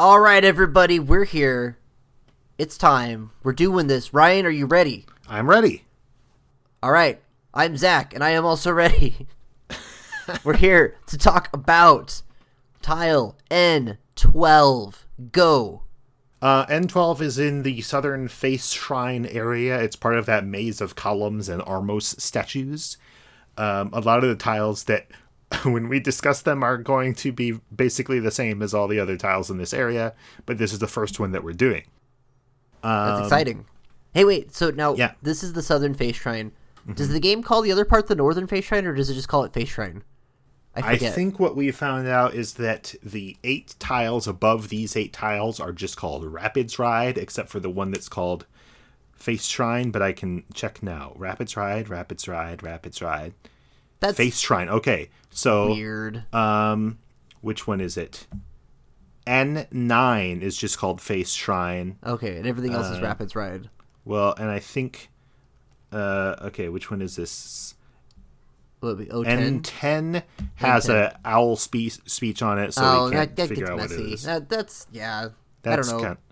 All right, everybody, we're here. It's time. We're doing this. Ryan, are you ready? I'm ready. All right. I'm Zach, and I am also ready. we're here to talk about tile N12. Go. Uh, N12 is in the southern face shrine area. It's part of that maze of columns and Armos statues. Um, a lot of the tiles that, when we discuss them, are going to be basically the same as all the other tiles in this area, but this is the first one that we're doing. That's um, exciting. Hey, wait. So now, yeah. this is the southern face shrine. Does mm-hmm. the game call the other part the northern face shrine, or does it just call it face shrine? I think what we found out is that the eight tiles above these eight tiles are just called Rapids Ride, except for the one that's called Face Shrine, but I can check now. Rapids Ride, Rapids Ride, Rapids Ride. That's Face Shrine. Okay. So weird. um which one is it? N9 is just called Face Shrine. okay, and everything else uh, is Rapids Ride. Well, and I think uh okay, which one is this? Will it be O10? N10 has N10. a owl spe- speech on it, so oh, we can't that, that figure gets out what it messy. is. That, that's, yeah. That's I don't know. kind it,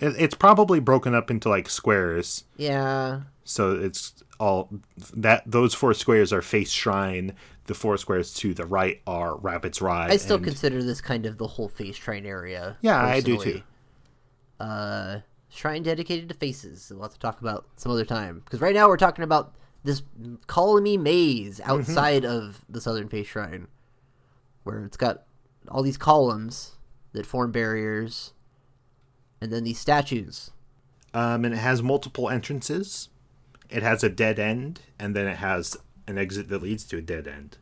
it's probably broken up into like squares, Yeah. so it's all that those four squares are face shrine. The four squares to the right are Rapids Ride. I still and- consider this kind of the whole face shrine area. Yeah, I do too. Uh, shrine dedicated to faces. We'll have to talk about some other time because right now we're talking about this colony maze Mm-hmm. outside of the southern face shrine, where it's got all these columns that form barriers, and then these statues. Um, and it has multiple entrances. It has a dead end, and then it has an exit that leads to a dead end.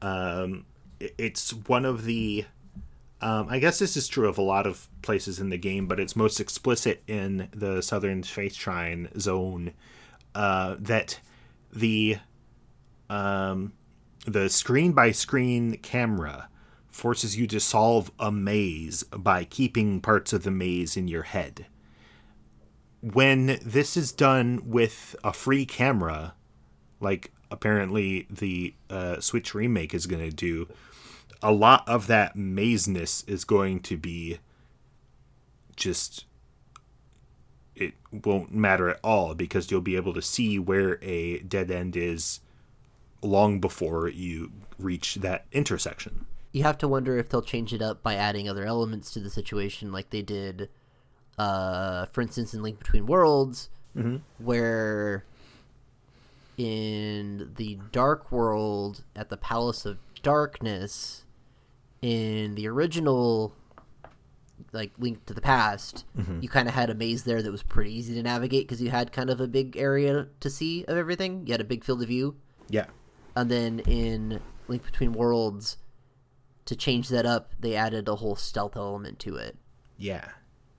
Um, it- it's one of the. Um, I guess this is true of a lot of places in the game, but it's most explicit in the Southern Face Shrine zone uh, that the um, the screen by screen camera forces you to solve a maze by keeping parts of the maze in your head when this is done with a free camera, like apparently the uh, Switch remake is going to do, a lot of that mazeness is going to be just. It won't matter at all because you'll be able to see where a dead end is long before you reach that intersection. You have to wonder if they'll change it up by adding other elements to the situation, like they did, uh, for instance, in Link Between Worlds, where in the Dark World at the Palace of Darkness, in the original, like Link to the Past, you kind of had a maze there that was pretty easy to navigate because you had kind of a big area to see of everything. You had a big field of view Yeah. and then in Link Between Worlds, to change that up, they added a whole stealth element to it. Yeah.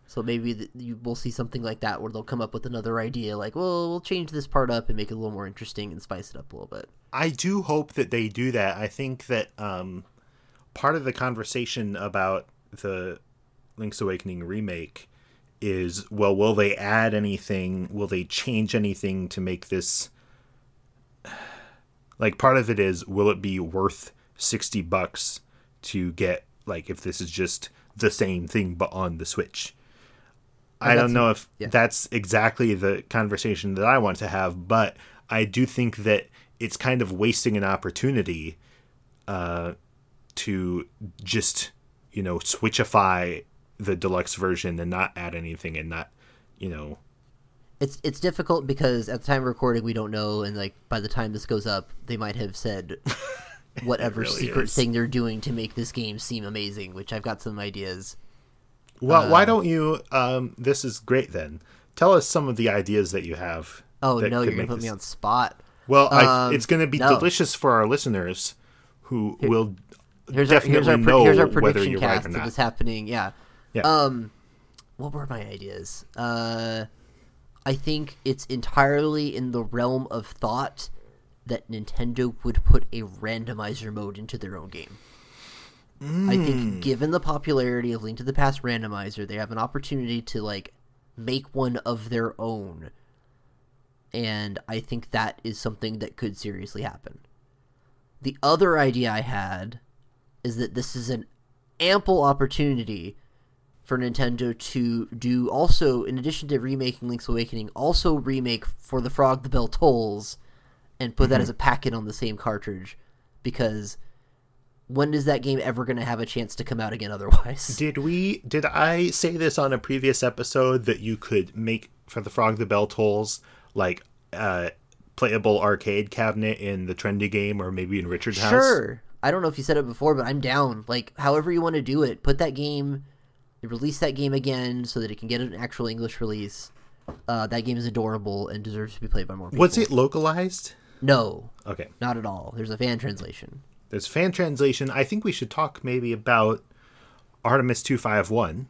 So maybe th- you will see something like that where they'll come up with another idea, like, well, we'll change this part up and make it a little more interesting and spice it up a little bit. I do hope that they do that. I think that um, part of the conversation about the Link's Awakening remake is well, will they add anything? Will they change anything to make this? Like, part of it is, will it be worth 60 bucks to get, like, if this is just the same thing but on the Switch? I don't know if yeah. that's exactly the conversation that I want to have, but I do think that it's kind of wasting an opportunity uh, to just, you know, switchify the deluxe version and not add anything and not, you know, It's it's difficult because at the time of recording we don't know, and like by the time this goes up, they might have said whatever really secret is. thing they're doing to make this game seem amazing. Which I've got some ideas. well, why don't you? Um, this is great then. Tell us some of the ideas that you have. Oh no, you're gonna put me on spot. Well, I, Um, it's going to be no. delicious for our listeners who will here's our definitely here's our, know here's our whether prediction right cast or not. this happening. Yeah. Yeah. Um, what were my ideas? Uh, I think it's entirely in the realm of thought that Nintendo would put a randomizer mode into their own game. I Hmm. think, given the popularity of Link to the Past randomizer, they have an opportunity to like make one of their own, and I think that is something that could seriously happen. The other idea I had is that this is an ample opportunity for Nintendo to do also, in addition to remaking Link's Awakening, also remake for the Frog the Bell Tolls and put that as a packet on the same cartridge because when is that game ever going to have a chance to come out again otherwise? Did we? Did I say this on a previous episode that you could make for the Frog the Bell Tolls like uh, playable arcade cabinet in the trendy game or maybe in Richard's house? Sure. I don't know if you said it before, but I'm down. Like, however you want to do it, put that game, release that game again so that it can get an actual English release. Uh, that game is adorable and deserves to be played by more people. Was it localized? No, Okay. not at all. There's a fan translation. There's fan translation. I think we should talk maybe about Artemis 251.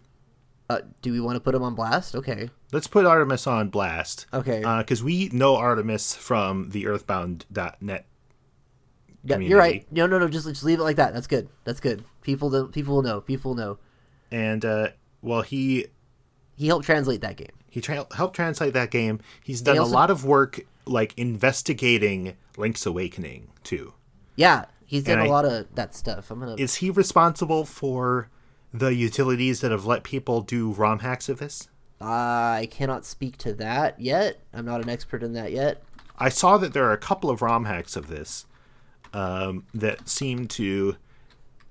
Uh, do we want to put him on blast? Okay. Let's put Artemis on blast. Okay. Because we know Artemis from the Earthbound.net. yeah, you're right. No, no, no. Just just leave it like that. That's good. That's good. People don't, people will know. People will know. And, uh, well, he He helped translate that game. He tra- helped translate that game. He's done also- a lot of work, like investigating Link's Awakening too. Yeah, he's done a I- lot of that stuff. I'm gonna. Is he responsible for the utilities that have let people do ROM hacks of this? I cannot speak to that yet. I'm not an expert in that yet. I saw that there are a couple of ROM hacks of this um, that seem to.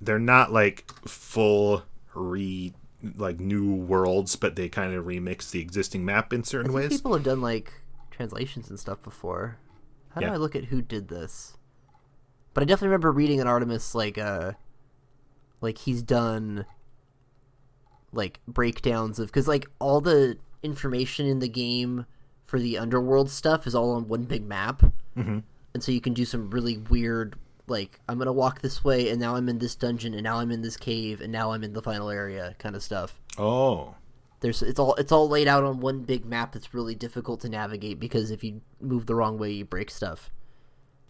They're not like full re like new worlds, but they kind of remix the existing map in certain ways. people have done like translations and stuff before. How do I look at who did this? But I definitely remember reading an Artemis like uh like he's done like breakdowns of because like all the information in the game for the underworld stuff is all on one big map, mm-hmm. and so you can do some really weird like I'm gonna walk this way and now I'm in this dungeon and now I'm in this cave and now I'm in the final area kind of stuff Oh, there's it's all it's all laid out on one big map that's really difficult to navigate because if you move the wrong way you break stuff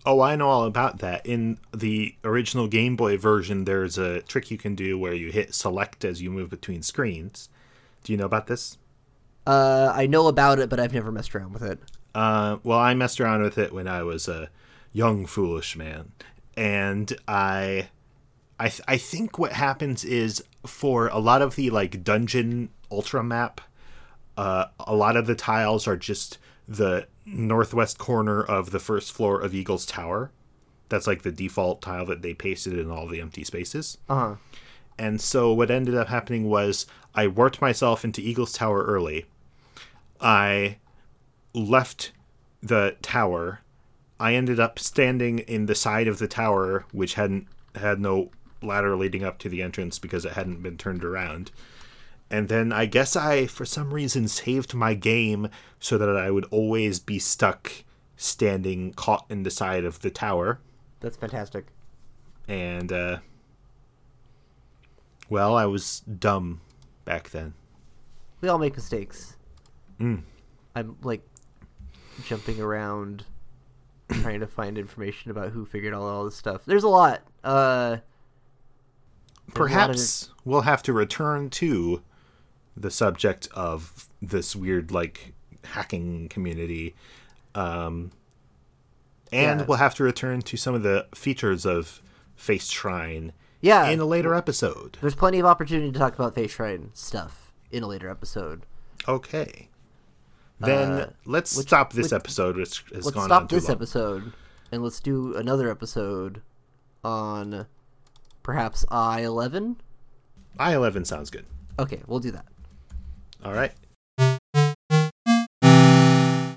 Oh, I know all about that. In the original Game Boy version, there's a trick you can do where you hit select as you move between screens. Do you know about this? uh i know about it but i've never messed around with it Uh, well, I messed around with it when I was a young, foolish man, and I, I, th- I think what happens is for a lot of the like dungeon ultra map, uh, a lot of the tiles are just the northwest corner of the first floor of Eagle's Tower. That's like the default tile that they pasted in all the empty spaces. uh-huh And so what ended up happening was I warped myself into Eagle's Tower early. I left the tower. I ended up standing in the side of the tower, which hadn't had no ladder leading up to the entrance because it hadn't been turned around. And then I guess I, for some reason, saved my game so that I would always be stuck standing caught in the side of the tower. That's fantastic. And uh well i was dumb back then. We all make mistakes. Mm. i'm like jumping around trying to find information about who figured out all this stuff. There's a lot uh There's a lot of perhaps we'll have to return to the subject of this weird like hacking community. Um and Yeah. we'll have to return to some of the features of face shrine yeah. in a later episode. There's plenty of opportunity to talk about face shrine stuff in a later episode. Okay. Then Uh, let's which- stop this which- episode which has let's gone stop on too this long. episode and let's do another episode on perhaps i11 i11 sounds good. Okay we'll do that all right.